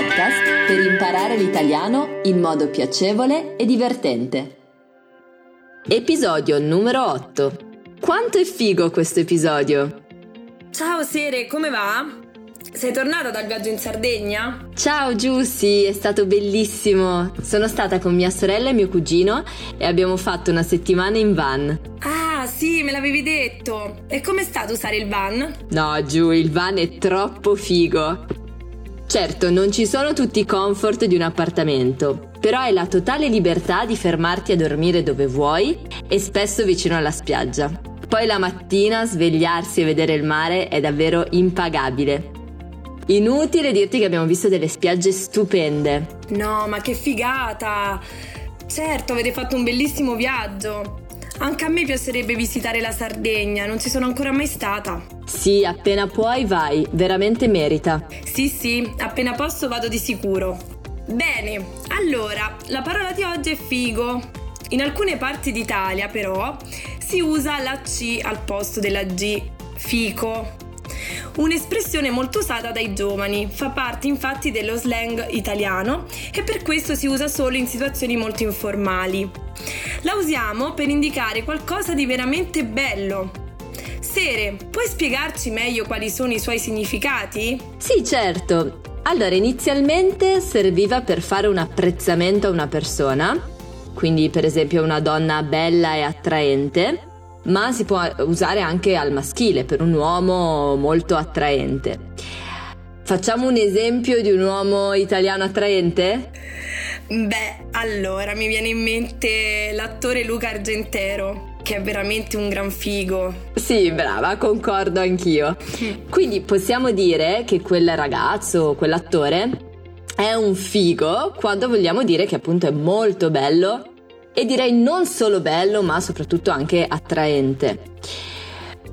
podcast per imparare l'italiano in modo piacevole e divertente. Episodio numero 8. Quanto è figo questo episodio? Ciao Sere, come va? Sei tornata dal viaggio in Sardegna? Ciao Giussi, è stato bellissimo. Sono stata con mia sorella e mio cugino e abbiamo fatto una settimana in van. Ah, sì, me l'avevi detto. E com'è stato usare il van? No, giù, il van è troppo figo. Certo, non ci sono tutti i comfort di un appartamento, però hai la totale libertà di fermarti a dormire dove vuoi e spesso vicino alla spiaggia. Poi la mattina svegliarsi e vedere il mare è davvero impagabile. Inutile dirti che abbiamo visto delle spiagge stupende. No, ma che figata! Certo, avete fatto un bellissimo viaggio. Anche a me piacerebbe visitare la Sardegna, non ci sono ancora mai stata. Sì, appena puoi vai, veramente merita. Sì, sì, appena posso vado di sicuro. Bene, allora, la parola di oggi è figo. In alcune parti d'Italia, però, si usa la C al posto della G, fico. Un'espressione molto usata dai giovani, fa parte infatti dello slang italiano e per questo si usa solo in situazioni molto informali. La usiamo per indicare qualcosa di veramente bello. Sere, puoi spiegarci meglio quali sono i suoi significati? Sì, certo. Allora, inizialmente serviva per fare un apprezzamento a una persona, quindi per esempio una donna bella e attraente, ma si può usare anche al maschile per un uomo molto attraente. Facciamo un esempio di un uomo italiano attraente? Beh, allora mi viene in mente l'attore Luca Argentero, che è veramente un gran figo. Sì, brava, concordo anch'io. Quindi possiamo dire che quel ragazzo, quell'attore, è un figo quando vogliamo dire che appunto è molto bello e direi non solo bello ma soprattutto anche attraente.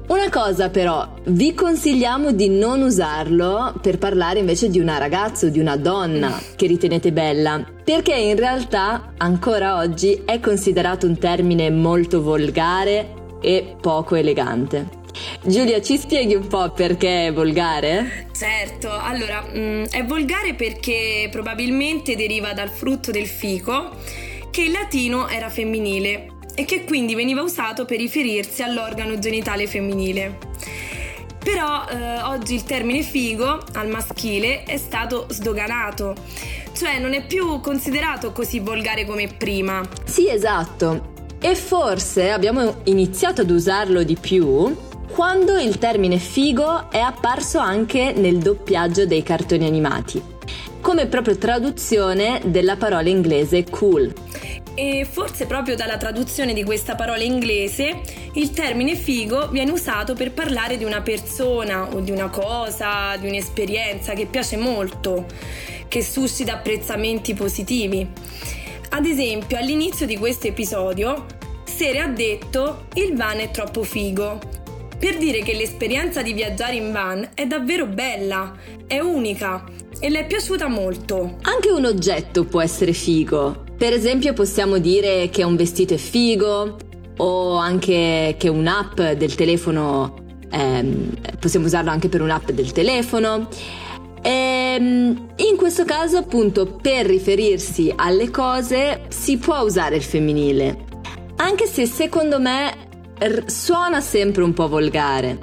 Una cosa però, vi consigliamo di non usarlo per parlare invece di una ragazza o di una donna che ritenete bella, perché in realtà ancora oggi è considerato un termine molto volgare e poco elegante. Giulia, ci spieghi un po' perché è volgare? Certo, allora, mm, è volgare perché probabilmente deriva dal frutto del fico che in latino era femminile e che quindi veniva usato per riferirsi all'organo genitale femminile. Però eh, oggi il termine figo al maschile è stato sdoganato, cioè non è più considerato così volgare come prima. Sì, esatto. E forse abbiamo iniziato ad usarlo di più quando il termine figo è apparso anche nel doppiaggio dei cartoni animati, come proprio traduzione della parola inglese cool. E forse proprio dalla traduzione di questa parola inglese il termine figo viene usato per parlare di una persona o di una cosa, di un'esperienza che piace molto, che suscita apprezzamenti positivi. Ad esempio, all'inizio di questo episodio, Sere ha detto il van è troppo figo, per dire che l'esperienza di viaggiare in van è davvero bella, è unica e le è piaciuta molto. Anche un oggetto può essere figo, per esempio possiamo dire che un vestito è figo o anche che un'app del telefono, ehm, possiamo usarlo anche per un'app del telefono. Ehm, in questo caso appunto per riferirsi alle cose si può usare il femminile, anche se secondo me suona sempre un po' volgare.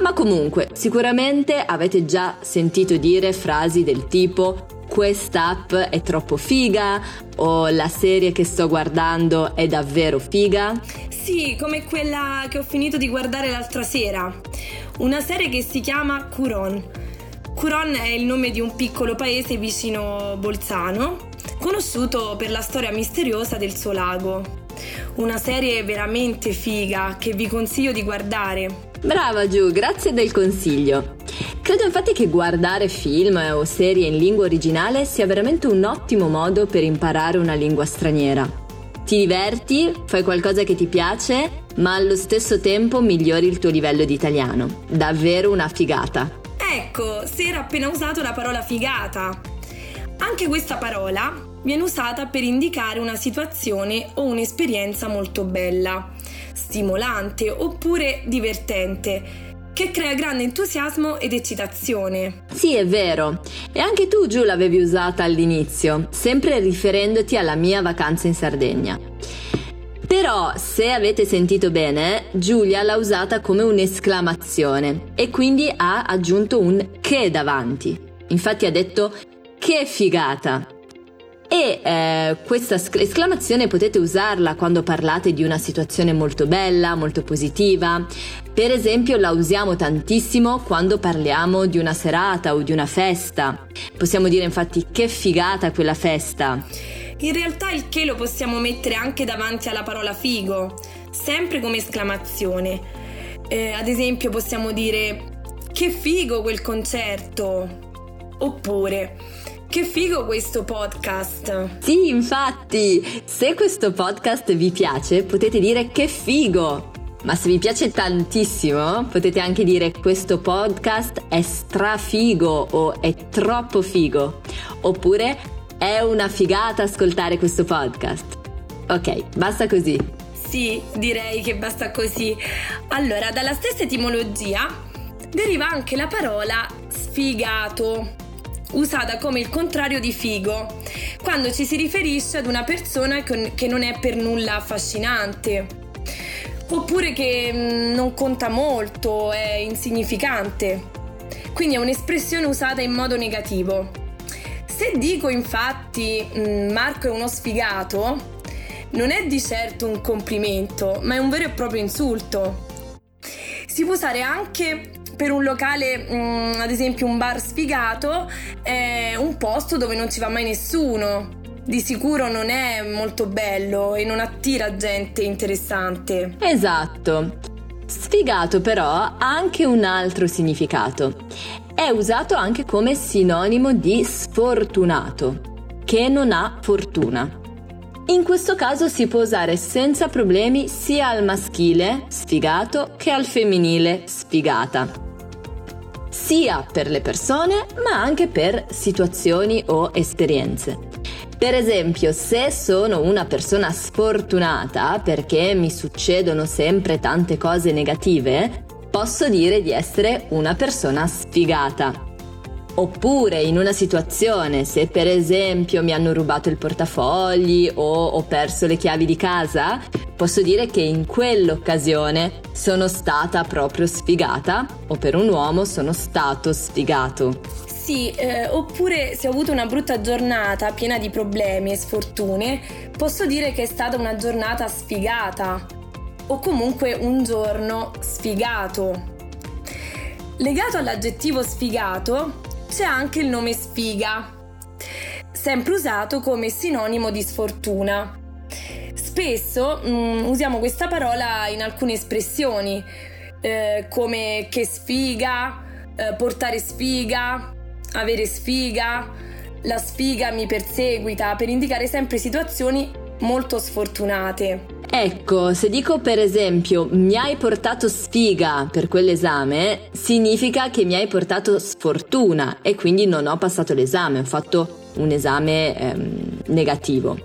Ma comunque, sicuramente avete già sentito dire frasi del tipo quest'app è troppo figa o la serie che sto guardando è davvero figa? Sì, come quella che ho finito di guardare l'altra sera. Una serie che si chiama Curon. Curon è il nome di un piccolo paese vicino Bolzano, conosciuto per la storia misteriosa del suo lago. Una serie veramente figa che vi consiglio di guardare. Brava Giù, grazie del consiglio. Credo infatti che guardare film o serie in lingua originale sia veramente un ottimo modo per imparare una lingua straniera. Ti diverti, fai qualcosa che ti piace, ma allo stesso tempo migliori il tuo livello di italiano. Davvero una figata. Ecco, si era appena usato la parola figata. Anche questa parola viene usata per indicare una situazione o un'esperienza molto bella, stimolante oppure divertente che crea grande entusiasmo ed eccitazione. Sì, è vero. E anche tu, Giù, l'avevi usata all'inizio, sempre riferendoti alla mia vacanza in Sardegna. Però, se avete sentito bene, Giulia l'ha usata come un'esclamazione e quindi ha aggiunto un che davanti. Infatti ha detto che figata. E eh, questa esclamazione potete usarla quando parlate di una situazione molto bella, molto positiva. Per esempio la usiamo tantissimo quando parliamo di una serata o di una festa. Possiamo dire infatti che figata quella festa. In realtà il che lo possiamo mettere anche davanti alla parola figo, sempre come esclamazione. Eh, ad esempio possiamo dire che figo quel concerto. Oppure che figo questo podcast! Sì, infatti, se questo podcast vi piace potete dire che figo! Ma se vi piace tantissimo potete anche dire questo podcast è strafigo o è troppo figo. Oppure è una figata ascoltare questo podcast. Ok, basta così. Sì, direi che basta così. Allora, dalla stessa etimologia deriva anche la parola sfigato usata come il contrario di figo, quando ci si riferisce ad una persona che non è per nulla affascinante, oppure che mm, non conta molto, è insignificante. Quindi è un'espressione usata in modo negativo. Se dico infatti mm, Marco è uno sfigato, non è di certo un complimento, ma è un vero e proprio insulto. Si può usare anche per un locale, mh, mm, ad esempio un bar sfigato, è un posto dove non ci va mai nessuno. Di sicuro non è molto bello e non attira gente interessante. Esatto. Sfigato però ha anche un altro significato. È usato anche come sinonimo di sfortunato, che non ha fortuna. In questo caso si può usare senza problemi sia al maschile, sfigato, che al femminile, sfigata sia per le persone ma anche per situazioni o esperienze. Per esempio, se sono una persona sfortunata perché mi succedono sempre tante cose negative, posso dire di essere una persona sfigata. Oppure in una situazione, se per esempio mi hanno rubato il portafogli o ho perso le chiavi di casa, posso dire che in quell'occasione sono stata proprio sfigata o per un uomo sono stato sfigato. Sì, eh, oppure se ho avuto una brutta giornata piena di problemi e sfortune, posso dire che è stata una giornata sfigata o comunque un giorno sfigato. Legato all'aggettivo sfigato c'è anche il nome sfiga, sempre usato come sinonimo di sfortuna. Spesso mm, usiamo questa parola in alcune espressioni, eh, come che sfiga, eh, portare sfiga, avere sfiga, la sfiga mi perseguita, per indicare sempre situazioni molto sfortunate. Ecco, se dico per esempio mi hai portato sfiga per quell'esame, significa che mi hai portato sfortuna e quindi non ho passato l'esame, ho fatto un esame ehm, negativo.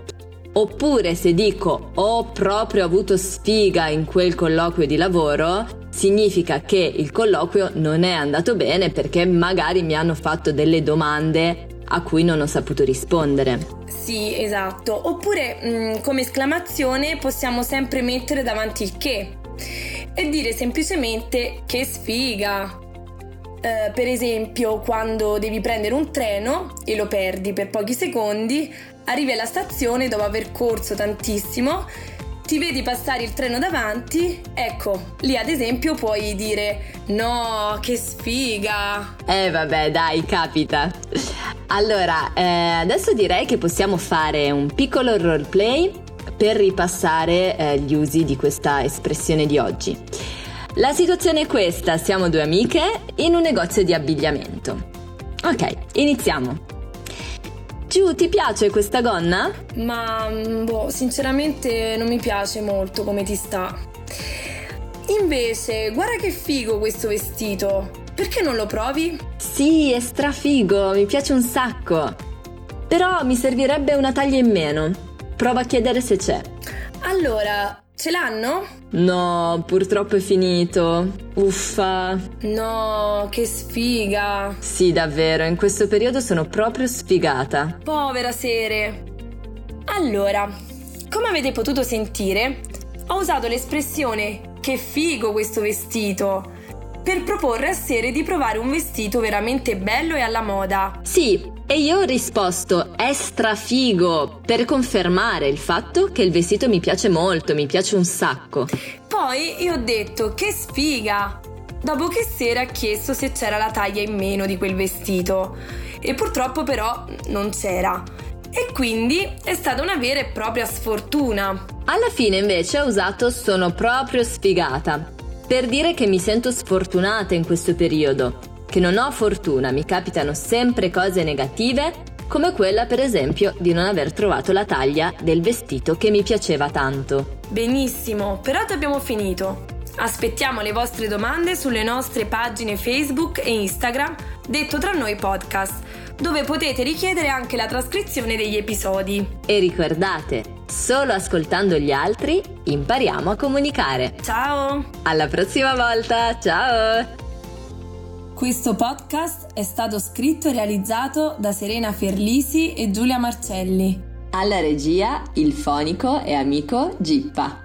Oppure se dico ho proprio avuto sfiga in quel colloquio di lavoro, significa che il colloquio non è andato bene perché magari mi hanno fatto delle domande a cui non ho saputo rispondere. Sì, esatto. Oppure mh, mm, come esclamazione possiamo sempre mettere davanti il che e dire semplicemente che sfiga. Uh, per esempio, quando devi prendere un treno e lo perdi per pochi secondi, arrivi alla stazione dopo aver corso tantissimo, ti vedi passare il treno davanti, ecco, lì ad esempio puoi dire no, che sfiga. Eh vabbè, dai, capita. Allora, eh, adesso direi che possiamo fare un piccolo roleplay per ripassare eh, gli usi di questa espressione di oggi. La situazione è questa, siamo due amiche in un negozio di abbigliamento. Ok, iniziamo. Giù, ti piace questa gonna? Ma, mm, boh, sinceramente non mi piace molto come ti sta. Invece, guarda che figo questo vestito. Perché non lo provi? Sì, è strafigo, mi piace un sacco. Però mi servirebbe una taglia in meno. Prova a chiedere se c'è. Allora, Ce l'hanno? No, purtroppo è finito. Uffa. No, che sfiga. Sì, davvero, in questo periodo sono proprio sfigata. Povera Sere. Allora, come avete potuto sentire, ho usato l'espressione che figo questo vestito per proporre a Sere di provare un vestito veramente bello e alla moda. Sì, e io ho risposto è strafigo per confermare il fatto che il vestito mi piace molto, mi piace un sacco. Poi io ho detto che sfiga! Dopo che Sera ha chiesto se c'era la taglia in meno di quel vestito. E purtroppo però non c'era. E quindi è stata una vera e propria sfortuna. Alla fine invece ho usato sono proprio sfigata per dire che mi sento sfortunata in questo periodo, che non ho fortuna, mi capitano sempre cose negative, come quella per esempio di non aver trovato la taglia del vestito che mi piaceva tanto. Benissimo, però abbiamo finito. Aspettiamo le vostre domande sulle nostre pagine Facebook e Instagram, detto tra noi podcast, dove potete richiedere anche la trascrizione degli episodi. E ricordate, solo ascoltando gli altri impariamo a comunicare. Ciao! Alla prossima volta, ciao! Questo podcast è stato scritto e realizzato da Serena Ferlisi e Giulia Marcelli. Alla regia, il fonico e amico Gippa.